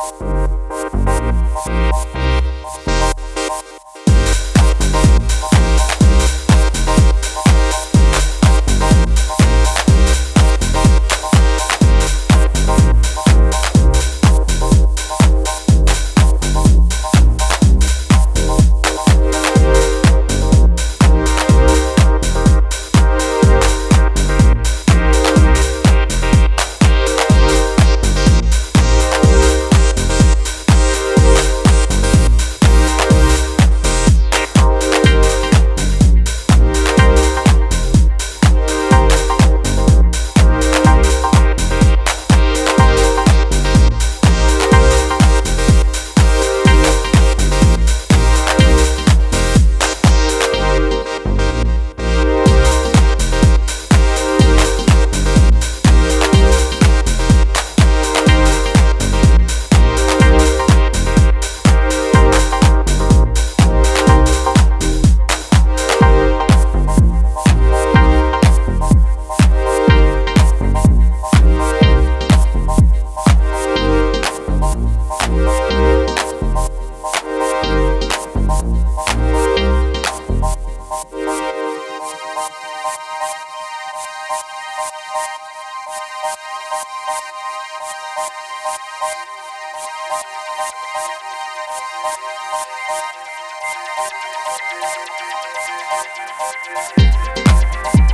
Bye. Thank